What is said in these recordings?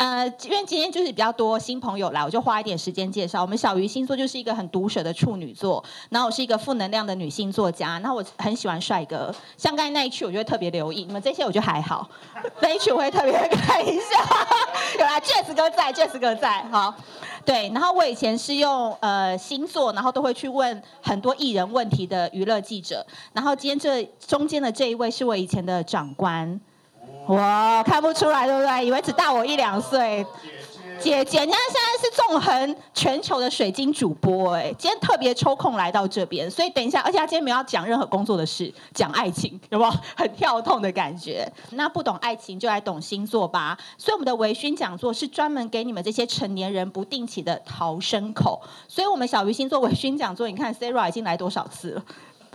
呃，因为今天就是比较多新朋友来，我就花一点时间介绍。我们小鱼星座就是一个很毒舌的处女座，然后我是一个负能量的女性作家，然后我很喜欢帅哥，像刚才那一曲，我就会特别留意。你们这些我就还好，那一曲我会特别 看一下。有啦，Jazz 哥在，Jazz 哥在，好。对，然后我以前是用呃星座，然后都会去问很多艺人问题的娱乐记者。然后今天这中间的这一位是我以前的长官，哇，看不出来对不对？以为只大我一两岁。姐姐，人家现在是纵横全球的水晶主播哎，今天特别抽空来到这边，所以等一下，而且他今天没有要讲任何工作的事，讲爱情，有没有很跳痛的感觉？那不懂爱情就来懂星座吧。所以我们的微醺讲座是专门给你们这些成年人不定期的逃生口。所以我们小鱼星座微醺讲座，你看 Sarah 已经来多少次了？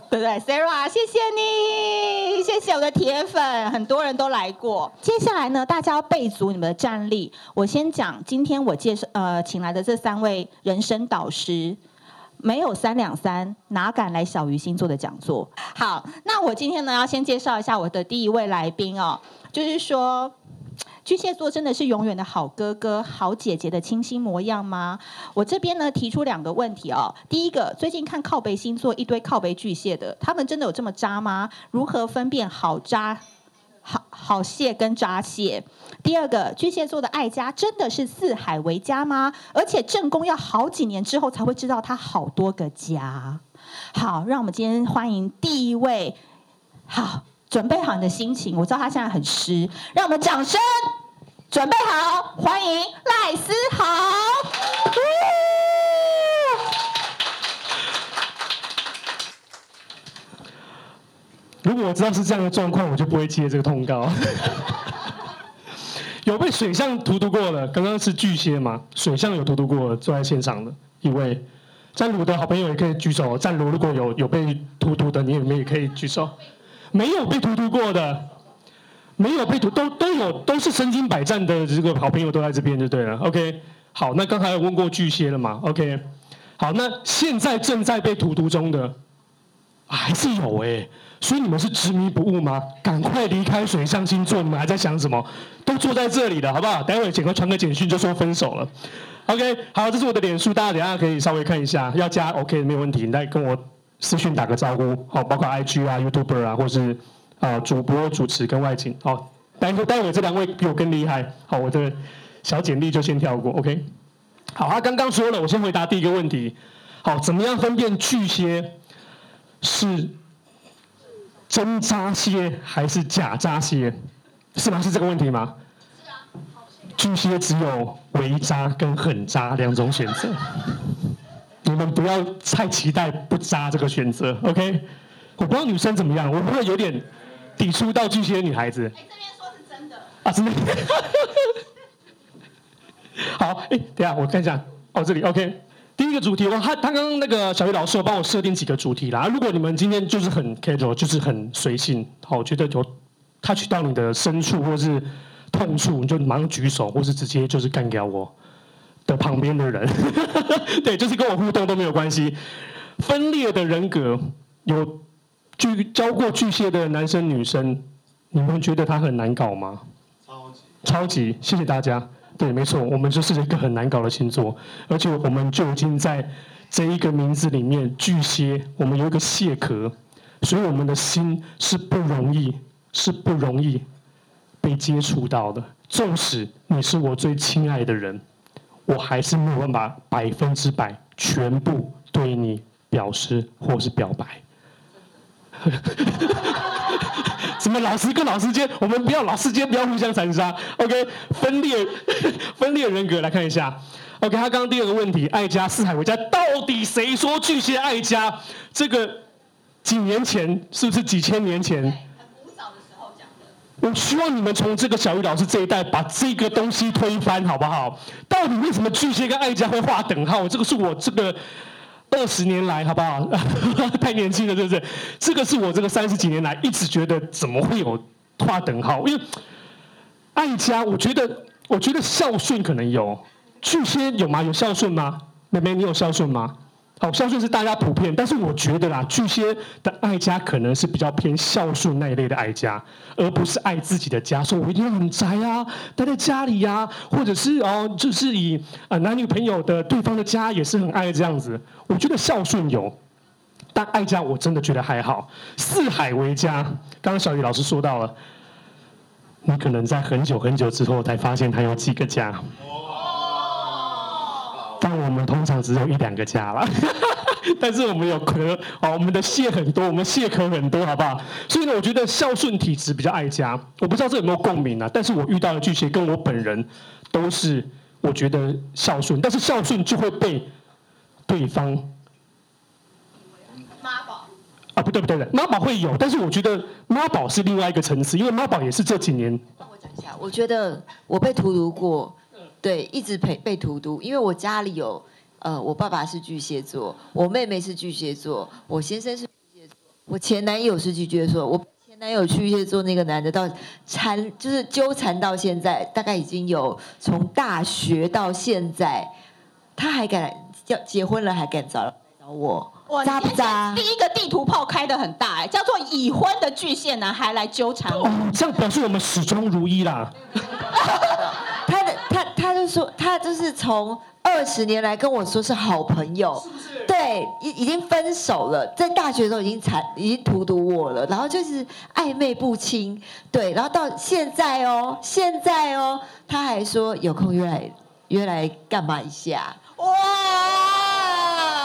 对不对，Sarah，谢谢你，谢谢我的铁粉，很多人都来过。接下来呢，大家要备足你们的战力。我先讲，今天我介绍呃请来的这三位人生导师，没有三两三，哪敢来小鱼星座的讲座？好，那我今天呢要先介绍一下我的第一位来宾哦，就是说。巨蟹座真的是永远的好哥哥、好姐姐的清新模样吗？我这边呢提出两个问题哦。第一个，最近看靠背星座一堆靠背巨蟹的，他们真的有这么渣吗？如何分辨好渣、好好蟹跟渣蟹？第二个，巨蟹座的爱家真的是四海为家吗？而且正宫要好几年之后才会知道他好多个家。好，让我们今天欢迎第一位。好。准备好你的心情，我知道他现在很湿，让我们掌声准备好，欢迎赖思豪。如果我知道是这样的状况，我就不会接这个通告。有被水象荼毒过的，刚刚是巨蟹嘛？水象有荼毒过，坐在现场的一位，战卢的好朋友也可以举手。战卢如果有有被荼毒的，你们也可以举手。没有被荼毒过的，没有被荼都都有都是身经百战的这个好朋友都在这边就对了。OK，好，那刚才有问过巨蟹了嘛？OK，好，那现在正在被荼毒中的，还是有哎，所以你们是执迷不悟吗？赶快离开水象星座，你们还在想什么？都坐在这里的好不好？待会儿简哥传个简讯就说分手了。OK，好，这是我的脸书，大家等下可以稍微看一下，要加 OK 没有问题，你再跟我。私讯打个招呼，好，包括 IG 啊、YouTuber 啊，或是啊主播、主持跟外景，好，待会待会这两位比我更厉害，好，我的小简历就先跳过，OK。好，他刚刚说了，我先回答第一个问题，好，怎么样分辨巨蟹是真渣蟹还是假渣蟹？是吗？是这个问题吗？巨蟹只有微渣跟狠渣两种选择。你们不要太期待不渣这个选择，OK？我不知道女生怎么样，我不会有点抵触到巨蟹女孩子。哎，这边说是真的啊，真的。好，哎，等下我看一下，哦，这里 OK。第一个主题，我，他他刚刚那个小鱼老师有帮我设定几个主题啦。如果你们今天就是很 casual，就是很随性，好，我觉得有 touch 到你的深处或是痛处，你就马上举手，或是直接就是干掉我。的旁边的人，对，就是跟我互动都没有关系。分裂的人格，有巨教过巨蟹的男生女生，你们觉得他很难搞吗？超级，超级，谢谢大家。对，没错，我们就是一个很难搞的星座，而且我们就已经在这一个名字里面，巨蟹，我们有一个蟹壳，所以我们的心是不容易，是不容易被接触到的。纵使你是我最亲爱的人。我还是没有办法百分之百全部对你表示或是表白。什么老师跟老师间，我们不要老师间不要互相残杀。OK，分裂 分裂人格来看一下。OK，他刚刚第二个问题，爱家四海为家，到底谁说巨蟹爱家？这个几年前是不是几千年前？我希望你们从这个小玉老师这一代把这个东西推翻，好不好？到底为什么巨蟹跟爱家会划等号？这个是我这个二十年来，好不好？太年轻了，是不是？这个是我这个三十几年来一直觉得怎么会有划等号？因为爱家，我觉得，我觉得孝顺可能有，巨蟹有吗？有孝顺吗？妹妹，你有孝顺吗？好，孝顺是大家普遍，但是我觉得啦，巨蟹的爱家可能是比较偏孝顺那一类的爱家，而不是爱自己的家，说我一定要很宅啊，待在家里呀、或者是哦，就是以呃男女朋友的对方的家也是很爱这样子。我觉得孝顺有，但爱家我真的觉得还好。四海为家，刚刚小雨老师说到了，你可能在很久很久之后才发现他有几个家。但我们通常只有一两个家了，但是我们有壳，哦，我们的蟹很多，我们蟹壳很多，好不好？所以呢，我觉得孝顺体质比较爱家，我不知道这有没有共鸣啊？但是我遇到的巨蟹跟我本人都是，我觉得孝顺，但是孝顺就会被对方妈宝啊，不对不对的，妈宝会有，但是我觉得妈宝是另外一个层次，因为妈宝也是这几年。帮我讲一下，我觉得我被荼毒过。对，一直陪被荼毒，因为我家里有，呃，我爸爸是巨蟹座，我妹妹是巨蟹座，我先生是巨蟹座，我前男友是巨蟹座，我前男友巨蟹座那个男的到缠，就是纠缠到现在，大概已经有从大学到现在，他还敢要结婚了还敢找找我，渣不渣？第一个地图炮开的很大，哎，叫做已婚的巨蟹男还来纠缠我，哦，这样表示我们始终如一啦。说他就是从二十年来跟我说是好朋友，是不是？对，已已经分手了，在大学的时候已经惨已经荼毒我了，然后就是暧昧不清，对，然后到现在哦，现在哦，他还说有空约来约来干嘛一下，哇，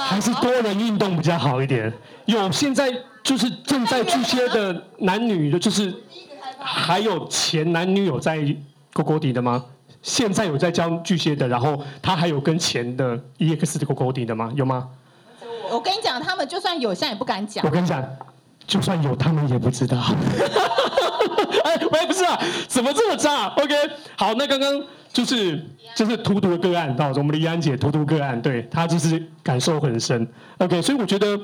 还是多人运动比较好一点。有现在就是正在巨蟹的男女的，就是还有前男女友在勾勾底的吗？现在有在教巨蟹的，然后他还有跟前的 EX 的勾勾底的吗？有吗？我跟你讲，他们就算有，现在也不敢讲。我跟你讲，就算有，他们也不知道。哎，我也，不是啊，怎么这么渣？OK，好，那刚刚就是就是荼毒的个案，到我们的怡安姐荼毒个案，对，她就是感受很深。OK，所以我觉得，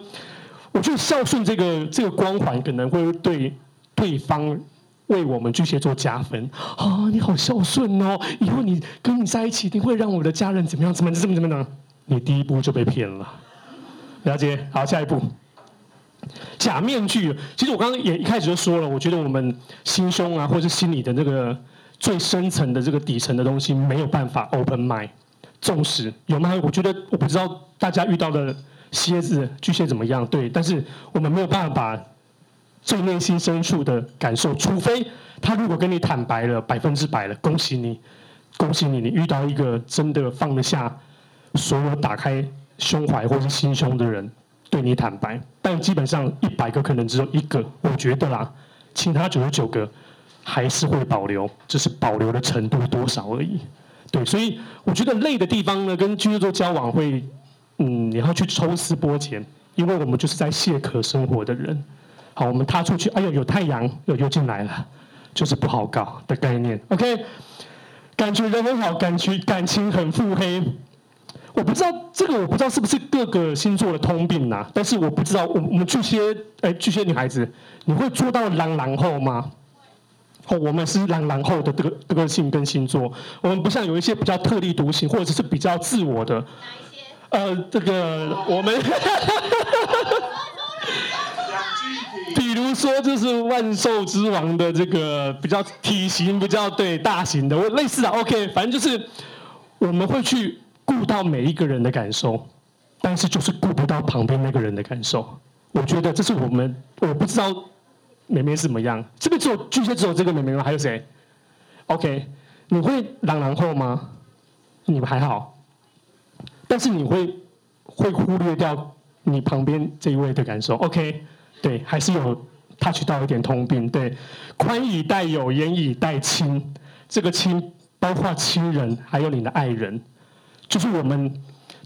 我觉得孝顺这个这个光环可能会对对方。为我们巨蟹座加分啊！你好孝顺哦，以后你跟你在一起，一定会让我的家人怎么样？怎么怎么怎么呢？你第一步就被骗了，了解？好，下一步，假面具。其实我刚刚也一开始就说了，我觉得我们心胸啊，或者心里的那个最深层的这个底层的东西，没有办法 open mind。纵使有吗？我觉得我不知道大家遇到的蝎子、巨蟹怎么样，对，但是我们没有办法。最内心深处的感受，除非他如果跟你坦白了百分之百了，恭喜你，恭喜你，你遇到一个真的放得下所有打开胸怀或是心胸的人，对你坦白。但基本上一百个可能只有一个，我觉得啦，其他九十九个还是会保留，只是保留的程度多少而已。对，所以我觉得累的地方呢，跟巨蟹座交往会，嗯，你要去抽丝剥茧，因为我们就是在蟹壳生活的人。好，我们踏出去，哎呦，有太阳，又又进来了，就是不好搞的概念。OK，感觉人很好，感觉感情很腹黑。我不知道这个，我不知道是不是各个星座的通病呐、啊？但是我不知道，我我们巨蟹，哎，巨蟹女孩子，你会做到狼狼后吗？哦，我们是狼狼后的这个这个性跟星座，我们不像有一些比较特立独行，或者是比较自我的。呃，这个我们。比如说，就是万兽之王的这个比较体型比较对大型的，我类似的 OK，反正就是我们会去顾到每一个人的感受，但是就是顾不到旁边那个人的感受。我觉得这是我们，我不知道妹妹是怎么样，这边只有巨蟹只有这个妹妹吗？还有谁？OK，你会狼狼后吗？你们还好，但是你会会忽略掉你旁边这一位的感受，OK。对，还是有 touch 到一点通病。对，宽以待友，严以待亲。这个亲包括亲人，还有你的爱人。就是我们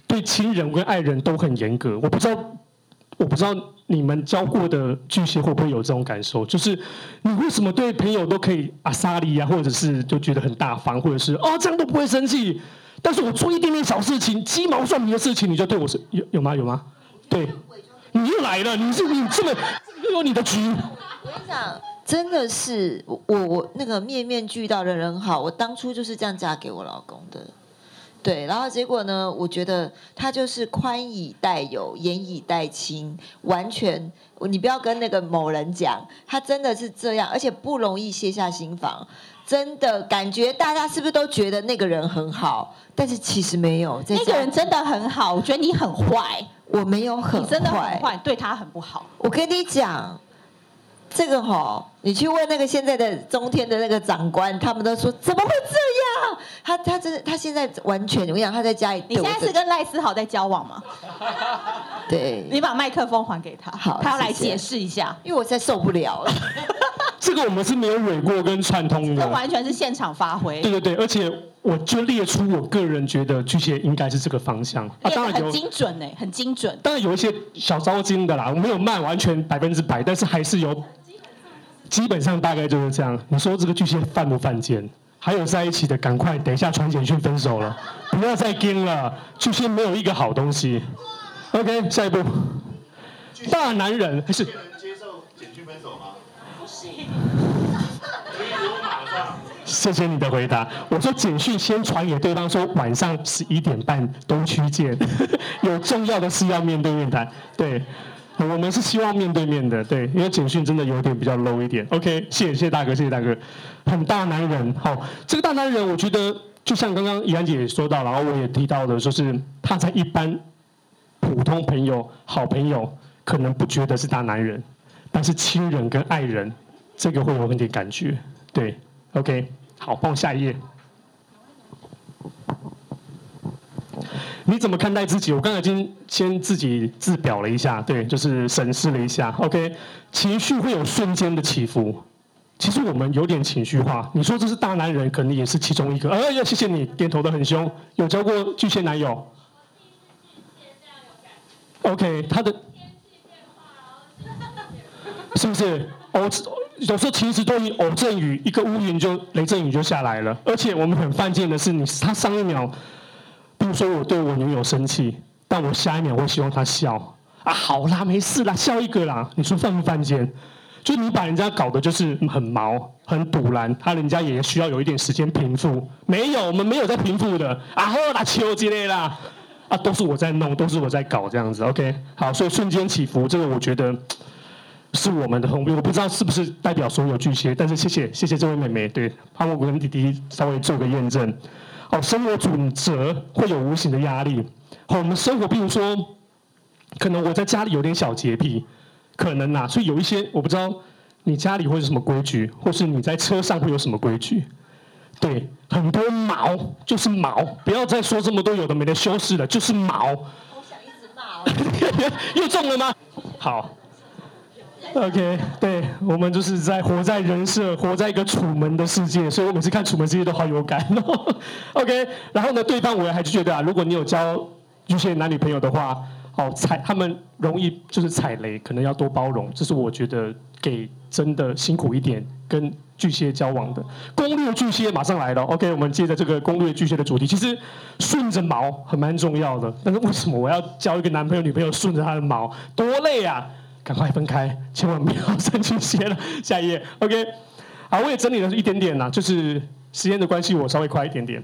对亲人跟爱人都很严格。我不知道，我不知道你们交过的巨蟹会不会有这种感受？就是你为什么对朋友都可以阿萨利啊，或者是就觉得很大方，或者是哦这样都不会生气。但是我做一点点小事情，鸡毛蒜皮的事情，你就对我是有有吗？有吗？对。你又来了，你是你这么又有你的局。我跟你讲，真的是我我那个面面俱到的人好，我当初就是这样嫁给我老公的。对，然后结果呢？我觉得他就是宽以待友，严以待亲，完全你不要跟那个某人讲，他真的是这样，而且不容易卸下心防。真的感觉大家是不是都觉得那个人很好？但是其实没有，那个人真的很好。我觉得你很坏，我没有很坏，你真的很坏，对他很不好。我跟你讲。这个哈，你去问那个现在的中天的那个长官，他们都说怎么会这样？他他真的他现在完全，我跟你讲，他在家里。你现在是跟赖思豪在交往吗？对。你把麦克风还给他，好，他要来解释一下，因为我现在受不了了。这个我们是没有蕊过跟串通的，这完全是现场发挥。对对对，而且我就列出我个人觉得巨蟹应该是这个方向啊，当然很精准呢，很精准。当然有一些小糟心的啦，我没有卖完全百分之百，但是还是有。基本上大概就是这样。你说这个巨蟹犯不犯贱？还有在一起的，赶快等一下传简讯分手了，不要再跟了。巨蟹没有一个好东西。OK，下一步。大男人还是？能接受简讯分手吗？谢谢你的回答。我说简讯先传给对方，说晚上十一点半东区见，有重要的事要面对面谈。对。我们是希望面对面的，对，因为简讯真的有点比较 low 一点。OK，谢谢谢谢大哥，谢谢大哥，很大男人。好，这个大男人，我觉得就像刚刚怡安姐也说到，然后我也提到的，就是他在一般普通朋友、好朋友可能不觉得是大男人，但是亲人跟爱人，这个会有一点感觉。对，OK，好，帮我下一页。你怎么看待自己？我刚才已经先自己自表了一下，对，就是审视了一下。OK，情绪会有瞬间的起伏。其实我们有点情绪化。你说这是大男人，可能也是其中一个。哎呀，谢谢你点头的很凶。有交过巨蟹男友？OK，他的 是不是偶？有时候其实对于偶阵雨，一个乌云就雷阵雨就下来了。而且我们很犯贱的是，你他上一秒。比如说我对我女友生气，但我下一秒会希望她笑啊，好啦，没事啦，笑一个啦。你说犯不犯贱？就你把人家搞得就是很毛、很赌烂，他人家也需要有一点时间平复。没有，我们没有在平复的啊，好啦，求之类啦，啊，都是我在弄，都是我在搞这样子。OK，好，所以瞬间起伏，这个我觉得是我们的通病。我不知道是不是代表所有巨蟹，但是谢谢谢谢这位妹妹，对，帮我跟弟弟稍微做个验证。哦，生活准则会有无形的压力。好，我们生活，比如说，可能我在家里有点小洁癖，可能呐，所以有一些我不知道你家里会有什么规矩，或是你在车上会有什么规矩。对，很多毛就是毛，不要再说这么多有的没的修饰了，就是毛。我想一直骂哦。又中了吗？好。OK，对，我们就是在活在人设，活在一个楚门的世界，所以我每次看楚门世界都好有感哦。OK，然后呢，对方我还是觉得啊，如果你有交巨蟹男女朋友的话，哦，踩他们容易就是踩雷，可能要多包容，这是我觉得给真的辛苦一点跟巨蟹交往的攻略。巨蟹马上来了，OK，我们接着这个攻略巨蟹的主题，其实顺着毛很蛮重要的，但是为什么我要交一个男朋友女朋友顺着他的毛，多累啊！赶快分开，千万不要生巨蟹了。下一页，OK。好，我也整理了一点点啦，就是时间的关系，我稍微快一点点。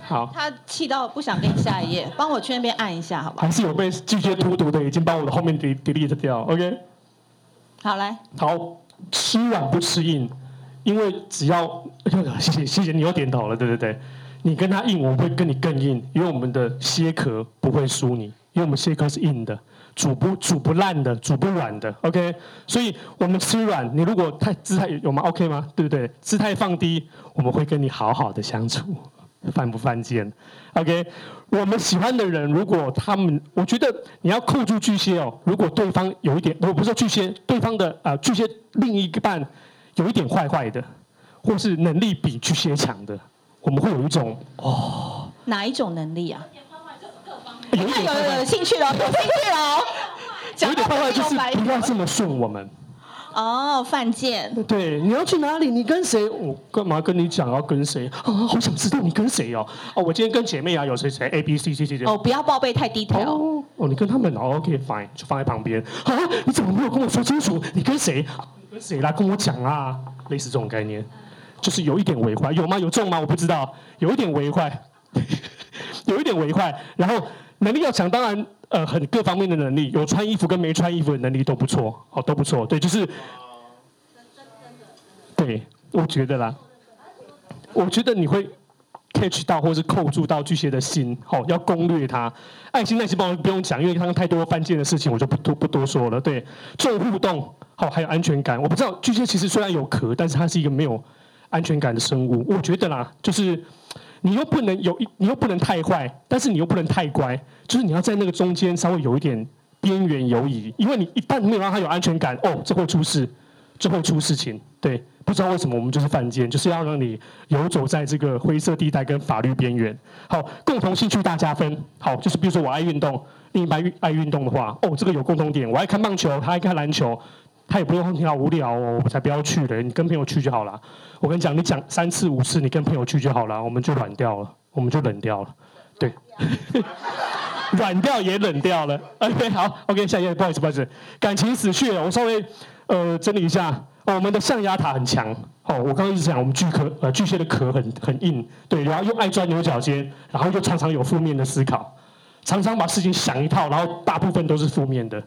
好。他气到不想给你下一页，帮我去那边按一下，好不好？还是有被拒绝荼毒的，已经把我的后面 delete 掉，OK。好，来。好，吃软不吃硬，因为只要，谢谢谢谢你又点头了，对对对。你跟他硬，我会跟你更硬，因为我们的蟹壳不会输你，因为我们蟹壳是硬的。煮不煮不烂的，煮不软的，OK。所以我们吃软，你如果太姿态有吗？OK 吗？对不对？姿态放低，我们会跟你好好的相处，犯不犯贱？OK。我们喜欢的人，如果他们，我觉得你要扣住巨蟹哦。如果对方有一点，我不是说巨蟹，对方的啊、巨蟹另一半有一点坏坏的，或是能力比巨蟹强的，我们会有一种哦，哪一种能力啊？有点有有兴趣了，有兴趣了。有点坏坏就是不要这么顺我们。哦，犯贱。对，你要去哪里？你跟谁？我干嘛跟你讲要跟谁？啊，好想知道你跟谁哦。哦，我今天跟姐妹啊，有谁谁 A B C C C 哦，不要报备太 detail。哦，你跟他们哦，OK fine，就放在旁边。啊，你怎么没有跟我说清楚？你跟谁？跟谁来跟我讲啊？类似这种概念，就是有一点违坏，有吗？有中吗？我不知道，有一点违坏。有一点为坏。然后能力要强，当然呃很各方面的能力，有穿衣服跟没穿衣服的能力都不错，好都不错。对，就是，对，我觉得啦，我觉得你会。catch 到或是扣住到巨蟹的心，好，要攻略它。爱心、耐心、包容不用讲，因为刚刚太多犯贱的事情，我就不多不多说了。对，重互动，好，还有安全感。我不知道巨蟹其实虽然有壳，但是它是一个没有安全感的生物。我觉得啦，就是你又不能有一，你又不能太坏，但是你又不能太乖，就是你要在那个中间稍微有一点边缘游移，因为你一旦没有让他有安全感，哦，这会出事，这会出事情。对。不知道为什么我们就是犯贱，就是要让你游走在这个灰色地带跟法律边缘。好，共同兴趣大加分。好，就是比如说我爱运动，另一半爱运动的话，哦，这个有共同点。我爱看棒球，他爱看篮球，他也不用说你好无聊哦，我才不要去的。你跟朋友去就好了。我跟你讲，你讲三次五次，你跟朋友去就好了，我们就软掉了，我们就冷掉了。对，软掉也冷掉了。OK，好，OK，下一页，不好意思，不好意思，感情死穴，我稍微呃整理一下。我们的象牙塔很强，哦，我刚刚一直讲我们巨壳，呃，巨蟹的壳很很硬，对，然后又爱钻牛角尖，然后又常常有负面的思考，常常把事情想一套，然后大部分都是负面的，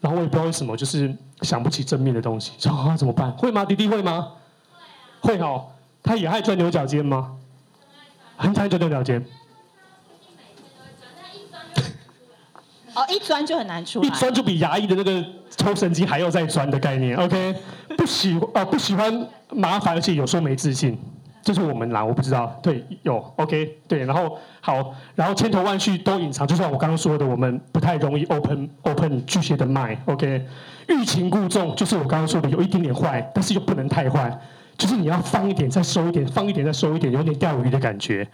然后我也不知道为什么，就是想不起正面的东西，想 啊怎么办？会吗？弟弟会吗？会哦，他也爱钻牛角尖吗？很爱钻牛角尖。哦，一钻就很难出来，一钻就比牙医的那个抽神经还要再钻的概念。OK，不喜啊、呃、不喜欢麻烦，而且有时候没自信，这、就是我们啦，我不知道。对，有 OK，对，然后好，然后千头万绪都隐藏，就像我刚刚说的，我们不太容易 open open 巨蟹的 mind。OK，欲擒故纵，就是我刚刚说的，有一点点坏，但是又不能太坏，就是你要放一点再收一点，放一点再收一点，有点钓鱼的感觉。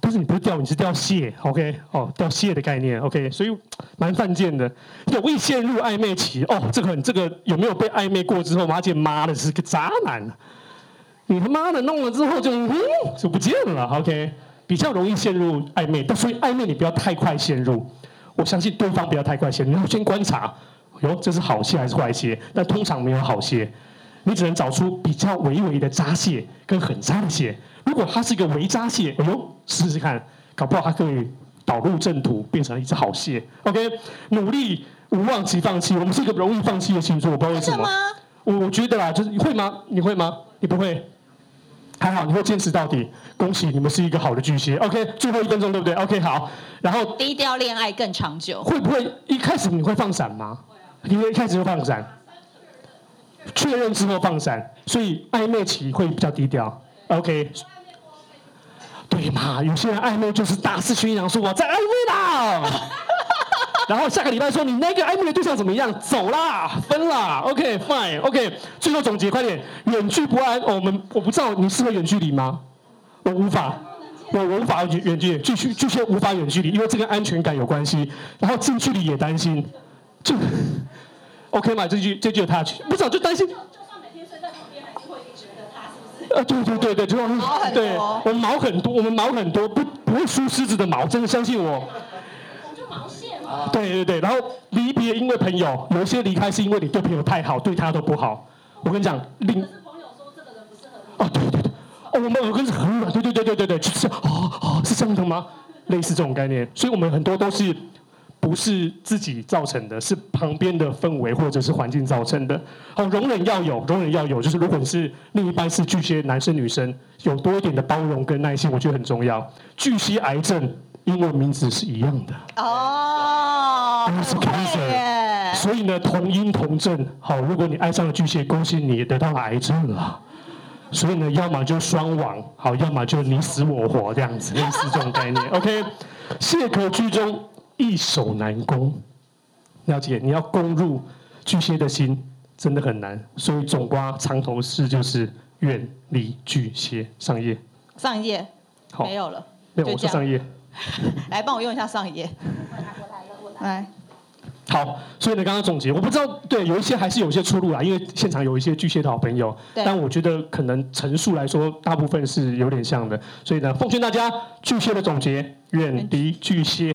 但是你不是钓，你是钓蟹，OK？哦，钓蟹的概念，OK？所以蛮犯贱的，容易陷入暧昧期。哦，这个很，这个有没有被暧昧过之后，发现妈的是个渣男？你他妈的弄了之后就嗯就不见了，OK？比较容易陷入暧昧，但所以暧昧你不要太快陷入。我相信对方不要太快陷入，你要先观察，哟，这是好蟹还是坏蟹？但通常没有好蟹，你只能找出比较微微的渣蟹跟很渣的蟹。如果它是一个微渣蟹，哎呦，试试看，搞不好它可以导入正途，变成一只好蟹。OK，努力无望即放弃。我们是一个容易放弃的星座，我不知道为什么。吗我我觉得啦，就是你会吗？你会吗？你不会？还好，你会坚持到底。恭喜你们是一个好的巨蟹。OK，最后一分钟对不对？OK，好。然后低调恋爱更长久。会不会一开始你会放闪吗？你会一开始就放闪？确认之后放闪，所以暧昧期会比较低调。OK。对嘛？有些人暧昧就是大肆宣扬说我在暧昧啦，然后下个礼拜说你那个暧昧的对象怎么样？走啦，分啦。OK，fine，OK。最后总结，快点。远距不安，哦、我们我不知道你适合远距离吗？我无法，我我无法远远距离，继续继续无法远距离，因为这跟安全感有关系。然后近距离也担心，就 OK 嘛？这句这句有 touch，不知道就担心。呃，对对对对，就毛很多，对，我们毛很多，我们毛很多，不不会输狮子的毛，真的相信我。对对对，然后离别因为朋友，有些离开是因为你对朋友太好，对他都不好。我跟你讲，另。是朋友说这个人不适合你。哦，对对对，哦，我们耳根子很软，对对对对对对，就是哦哦，是这样的吗？类似这种概念，所以我们很多都是。不是自己造成的，是旁边的氛围或者是环境造成的。好，容忍要有，容忍要有，就是如果你是另一半是巨蟹男生女生，有多一点的包容跟耐心，我觉得很重要。巨蟹癌症英文名字是一样的哦，cancer，所以呢同音同症。好，如果你爱上了巨蟹，恭喜你得到了癌症了。所以呢，要么就双亡，好，要么就你死我活这样子，类似这种概念。OK，蟹壳居中。易守难攻，了解？你要攻入巨蟹的心，真的很难。所以总括藏头诗就是远离巨蟹。上一页。上一页。好，没有了。没有，我说上一页。来，帮我用一下上一页。来。好，所以呢，刚刚总结，我不知道，对，有一些还是有一些出入啦，因为现场有一些巨蟹的好朋友，对但我觉得可能陈述来说，大部分是有点像的。所以呢，奉劝大家，巨蟹的总结，远离巨蟹。